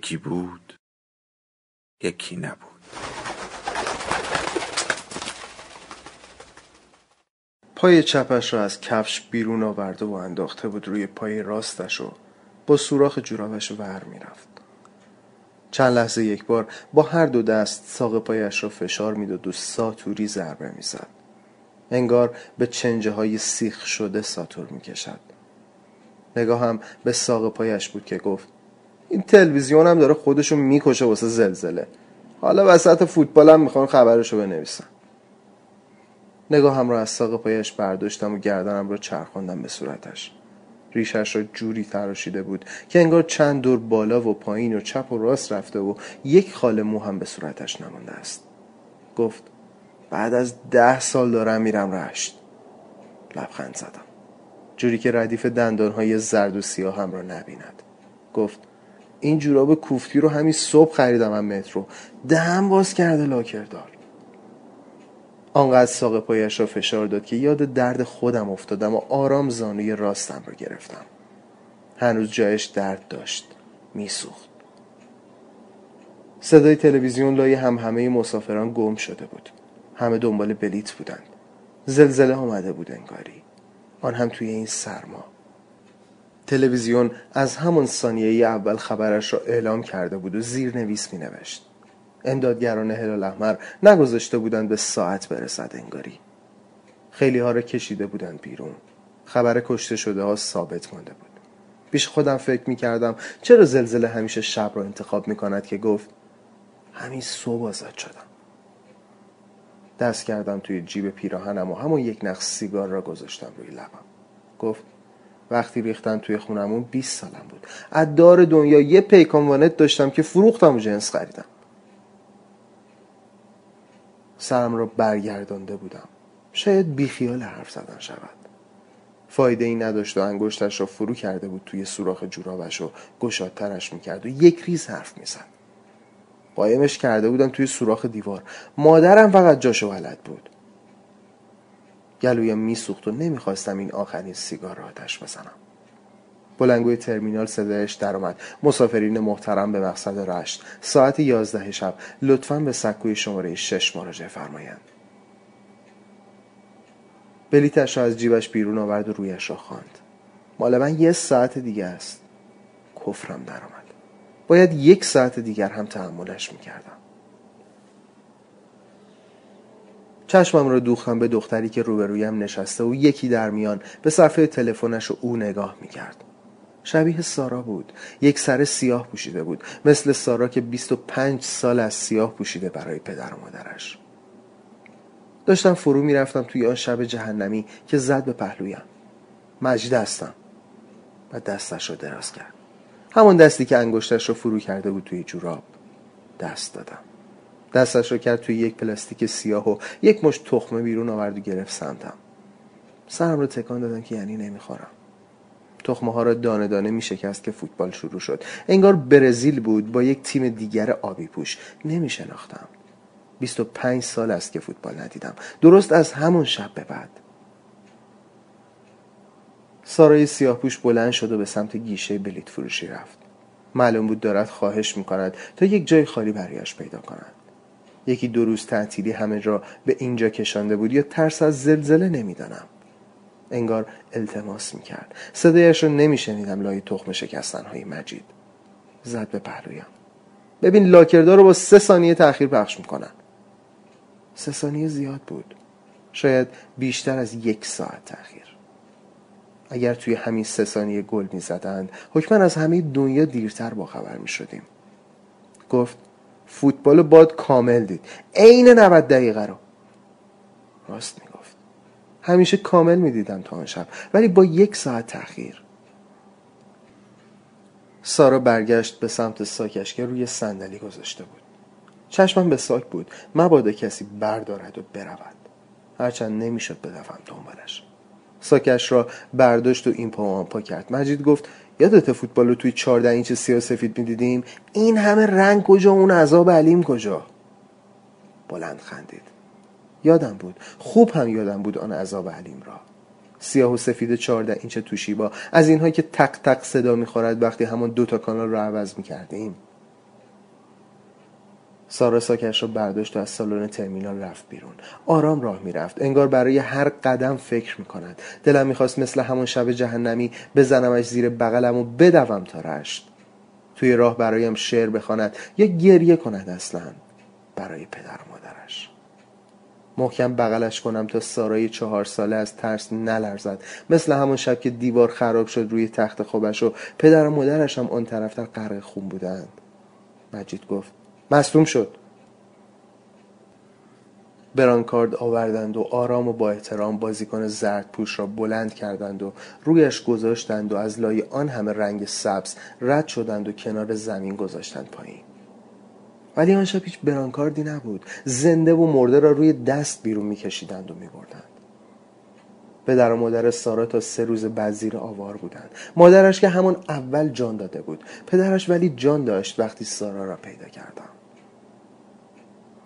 یکی بود یکی نبود. پای چپش را از کفش بیرون آورده و انداخته بود روی پای راستش و با سوراخ جورابش ور می‌رفت. چند لحظه یک بار با هر دو دست ساق پایش را فشار می‌داد و ساتوری ضربه می‌زد. انگار به چنجه های سیخ شده ساتور می‌کشد. هم به ساق پایش بود که گفت این تلویزیون هم داره خودشو می‌کشه واسه زلزله. حالا وسط فوتبال هم می‌خوان خبرشو بنویسن. نگاه هم را از ساق پایش برداشتم و گردنم را چرخاندم به صورتش. ریشش را جوری تراشیده بود که انگار چند دور بالا و پایین و چپ و راست رفته و یک خال مو هم به صورتش نمانده است. گفت بعد از ده سال دارم میرم رشت. لبخند زدم. جوری که ردیف دندانهای زرد و سیاه هم را نبیند. گفت این جوراب کوفتی رو همین صبح خریدم من مترو. دهم باز کرده لاکردار آنقدر ساق پایش را فشار داد که یاد درد خودم افتادم و آرام زانوی راستم را گرفتم. هنوز جایش درد داشت. میسوخت. صدای تلویزیون لای هم همه مسافران گم شده بود. همه دنبال بلیت بودند. زلزله آمده بود انگاری. آن هم توی این سرما. تلویزیون از همون ثانیه اول خبرش را اعلام کرده بود و زیر نویس می نوشت امدادگران هلال احمر نگذاشته بودند به ساعت برسد انگاری. خیلی ها را کشیده بودند بیرون. خبر کشته شده ها ثابت مانده بود. پیش خودم فکر می کردم چرا زلزله همیشه شب را انتخاب می کند که گفت همین صبح آزاد شدم. دست کردم توی جیب پیراهنم و همون یک نخ سیگار را گذاشتم روی لبم. گفت وقتی ریختن توی خونمون 20 سالم بود. از دار دنیا یه پیکان وانت داشتم که فروختم و جنس خریدم. سرم را برگردانده بودم. شاید بیخیال حرف زدن شود. فایده ای نداشت و انگشتش را فرو کرده بود توی سوراخ جورابش و گشادترش می‌کرد و یک ریز حرف می‌زد. قایمش کرده بودم توی سوراخ دیوار. مادرم فقط جاشو بلد بود. گلویم میسوخت و نمی‌خواستم این آخرین سیگار را آتش بزنم. بلنگوی ترمینال صدایش درآمد. مسافرین محترم به مقصد رشت. ساعت یازده شب. لطفا به سکوی شماره شش مراجعه فرمایند. بلیتش را از جیبش بیرون آورد و رویش را خواند. مال من یه ساعت دیگه است. کفرم درآمد. باید یک ساعت دیگر هم تحملش می‌کردم. چشمم را دوختم به دختری که روبرویم نشسته و یکی در میان به صفحه تلفنش و او نگاه می‌کرد. شبیه سارا بود. یک سر سیاه پوشیده بود. مثل سارا که 25 سال از سیاه پوشیده برای پدر و مادرش. داشتم فرو می‌رفتم توی آن شب جهنمی که زد به پهلویم. مجید هستم. و دستش رو دراز کرد. همون دستی که انگشتش رو فرو کرده بود توی جوراب دست دادم. دستش رو کرد توی یک پلاستیک سیاه و یک مش تخمه بیرون آورد و گرفت سمتم. سرم رو تکان دادم که یعنی نمی‌خورم. تخمه ها را دانه دانه می شکست که فوتبال شروع شد. انگار برزیل بود با یک تیم دیگر آبی پوش. نمی شناختم 25 سال است که فوتبال ندیدم. درست از همون شب به بعد. سارای سیاه پوش بلند شد و به سمت گیشه بلیت فروشی رفت. معلوم بود دارد خواهش می کند تا یک جای خالی برایش پیدا کند. یکی دو روز تعطیلی همه را به اینجا کشانده بود یا ترس از زلزله نمی‌دانم. انگار التماس می‌کرد. صدایش رو نمیشنیدم لای تخم شکستن های مجید. زد به پهلویم ببین لاکردار رو با سه ثانیه تاخیر پخش می‌کنن. سه ثانیه زیاد بود. شاید بیشتر از یک ساعت تاخیر اگر توی همین سه ثانیه گل می‌زدند حکما از همه دنیا دیرتر با خبر می شدیم گفت فوتبال باد کامل دید. عین 90 دقیقه رو. راست می‌گفت. همیشه کامل می‌دیدم تا آن شب. ولی با یک ساعت تاخیر. سارا برگشت به سمت ساکش که روی صندلی گذاشته بود. چشمم به ساک بود. مبادا کسی بردارد و برود. هرچند نمی‌شد بدوم دنبالش. ساکش را برداشت و این پا پا کرد. مجید گفت یادت فوتبال رو توی 14 اینچ سیاه سفید می‌دیدیم؟ این همه رنگ کجا؟ اون عذاب علیم کجا؟ بلند خندید. یادم بود. خوب هم یادم بود آن عذاب علیم را. سیاه و سفید 14 اینچ توشیبا. از اینها که تق تق صدا می‌خورد وقتی همون دوتا کانال رو عوض می‌کردیم. سارا ساکش رو برداشت و از سالن ترمینال رفت بیرون. آرام راه می‌رفت. انگار برای هر قدم فکر می‌کند. دلم می‌خواست مثل همون شب جهنمی بزنمش زیر بغلم و بدوم تا رشت. توی راه برایم شعر بخواند. یا گریه کند اصلا برای پدر و مادرش. محکم بغلش کنم تا سارای چهار ساله از ترس نلرزد. مثل همون شب که دیوار خراب شد روی تخت خوبش و پدر و مادرش هم آن طرفتر غرق خون بودند. مجید گفت مصدوم شد. برانکارد آوردند و آرام و با احترام بازیکن زرد پوش را بلند کردند و رویش گذاشتند و از لای آن همه رنگ سبز رد شدند و کنار زمین گذاشتند پایین. ولی آن شب هیچ برانکاردی نبود. زنده و مرده را روی دست بیرون میکشیدند و میبردند. پدر و مادر سارا تا سه روز بعد آوار بودند. مادرش که همون اول جان داده بود. پدرش ولی جان داشت وقتی سارا را پیدا کردم.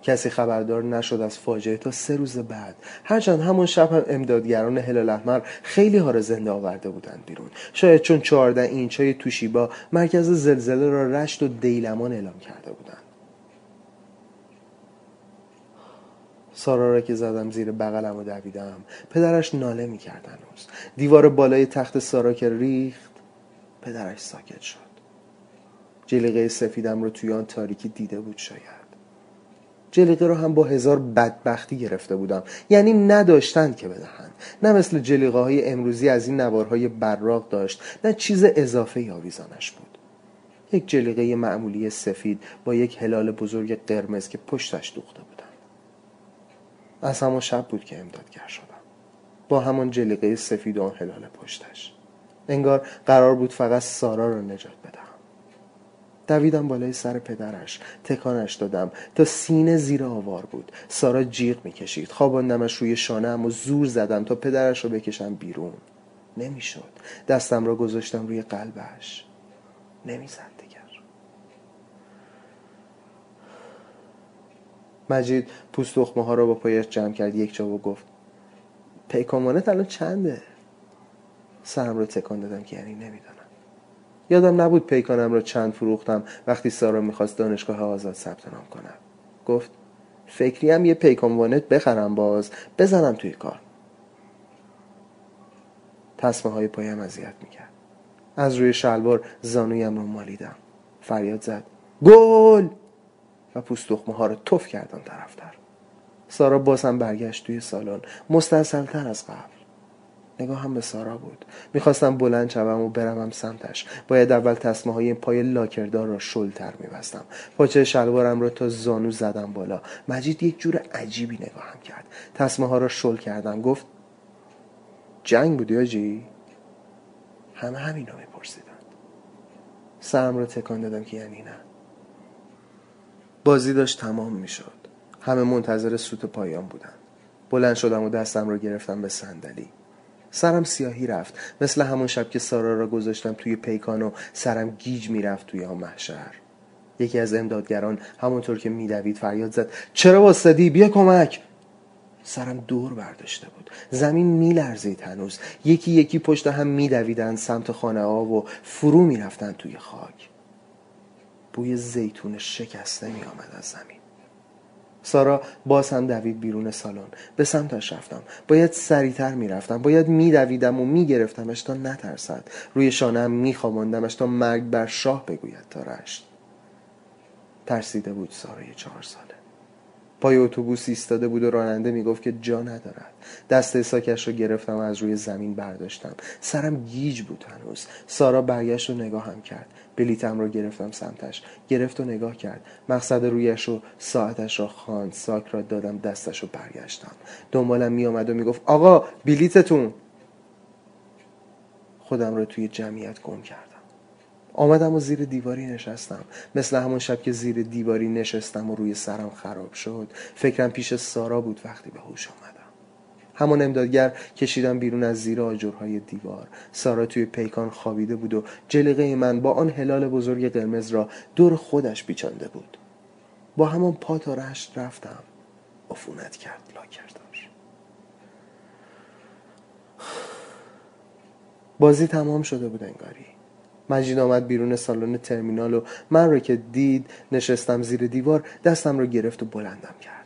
کسی خبردار نشد از فاجعه تا سه روز بعد. هرچند همون شب هم امدادگران هلال احمر خیلی ها را زنده آورده بودند بیرون. شاید چون چهارده اینچ های توشیبا مرکز زلزله را رشت و دیلمان اعلام کرده بودند. سارا را که زدم زیر بغلم و دویدم پدرش ناله می‌کرد هنوز دیوار بالای تخت سارا که ریخت پدرش ساکت شد. جلیقه سفیدم رو توی آن تاریکی دیده بود شاید. جلیقه رو هم با هزار بدبختی گرفته بودم. یعنی نداشتند که بدهند. نه مثل جلیقه های امروزی از این نوارهای براق داشت نه چیز اضافه آویزانش بود. یک جلیقه معمولی سفید با یک هلال بزرگ قرمز که پشتش دوخته بودم از همون شب بود که امدادگر شدم. با همان جلیقه سفید و آن هلال پشتش. انگار قرار بود فقط سارا رو نجات بدم دویدم بالای سر پدرش تکانش دادم. تا سینه زیر آوار بود. سارا جیغ می‌کشید. خواباندمش روی شانه و زور زدم تا پدرش رو بکشم بیرون. نمی‌شد. دستم را گذاشتم روی قلبش. نمی‌زد دیگر. مجید پوست دخمه ها را با پایش جمع کرد. یک جا و گفت پیکامانت الان چنده؟ سرم رو تکان دادم که یعنی نمی‌دونم یادم نبود پیکانم را چند فروختم وقتی سارا می‌خواست دانشگاه آزاد ثبت نام کنم. گفت فکری هم یه پیکان وانت بخرم باز بزنم توی کار. تصمه های پایم اذیت می‌کرد. از روی شلوار زانویم رو مالیدم. فریاد زد گل! و پوست ها رو تف کردم طرفتر سارا بازم برگشت توی سالن. مستاصلتر از قبل. نگاه هم به سارا بود. می‌خواستم بلند شوم و بروم سمتش. باید اول تسمه های پای لاکردار را شلتر میبستم. پاچه شلوارم را تا زانو زدم بالا. مجید یک جور عجیبی نگاهم کرد. تسمه ها را شل کردم. گفت جنگ بودی آجی؟ همه همین رو میپرسیدند. سرم را تکان دادم که یعنی نه. بازی داشت تمام می‌شد. همه منتظر سوت پایان بودند. بلند شدم و دستم را گرفتم به صندلی. سرم سیاهی رفت. مثل همون شب که سارا را گذاشتم توی پیکان و سرم گیج می‌رفت توی آن محشر. یکی از امدادگران همونطور که میدوید فریاد زد چرا واسدی؟ بیا کمک. سرم دور برداشته بود. زمین میلرزید هنوز. یکی یکی پشت هم میدویدند سمت خانه ها و فرو می‌رفتند توی خاک. بوی زیتون شکسته میآمد از زمین. سارا باز هم دوید بیرون سالن. به سمتش رفتم. باید سریعتر می‌رفتم. باید میدویدم و میگرفتمش تا نترسد. روی شانم میخواباندمش تا مرگ بر شاه بگوید تا رشت. ترسیده بود سارای چهار ساله. پای اتوبوس ایستاده بود و راننده می‌گفت که جا ندارد. دست ساکش رو گرفتم و از روی زمین برداشتم. سرم گیج بود هنوز. سارا برگشت و نگاهم کرد. بلیتم رو گرفتم سمتش. گرفت و نگاه کرد. مقصد رویش و ساعتش را خواند. ساک را دادم دستش رو برگشتم. دنبالم میآمد و می‌گفت آقا بلیتتون خودم رو توی جمعیت گم کردم. آمدم و زیر دیواری نشستم. مثل همون شب که زیر دیواری نشستم و روی سرم خراب شد. فکرم پیش سارا بود وقتی به هوش آمدم. همون امدادگر کشیدم بیرون از زیر آجرهای دیوار. سارا توی پیکان خوابیده بود و جلقه من با آن هلال بزرگ قرمز را دور خودش بیچانده بود. با همون پا تا رشت رفتم. عفونت کرد لاکرداش بازی تمام شده بود انگاری. مجید آمد بیرون سالن ترمینال و من رو که دید نشستم زیر دیوار دستم رو گرفت و بلندم کرد.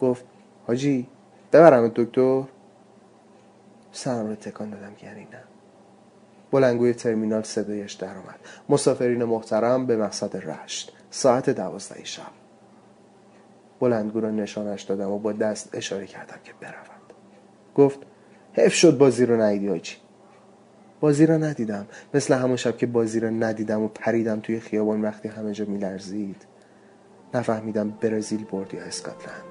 گفت حاجی ببرم دکتر. سرم رو تکان دادم که یعنی نه. بلنگوی ترمینال صدایش در آمد مسافرین محترم به مقصد رشت. ساعت دوازده شب. بلندگو را نشانش دادم و با دست اشاره کردم که برود گفت حیف شد بازی رو نهیدی حاجی. بازی را ندیدم. مثل همون شب که بازی را ندیدم و پریدم توی خیابان وقتی همه جا میلرزید. نفهمیدم برزیل برد یا اسکاتلند.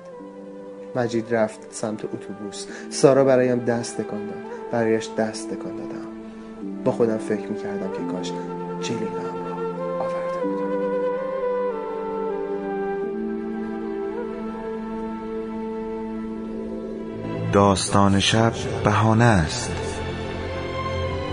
مجید رفت سمت اتوبوس. سارا برایم دست تکان داد. برایش دست تکان دادم. با خودم فکر می‌کردم که کاش بودم. داستان شب بهانه است.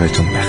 cabezón.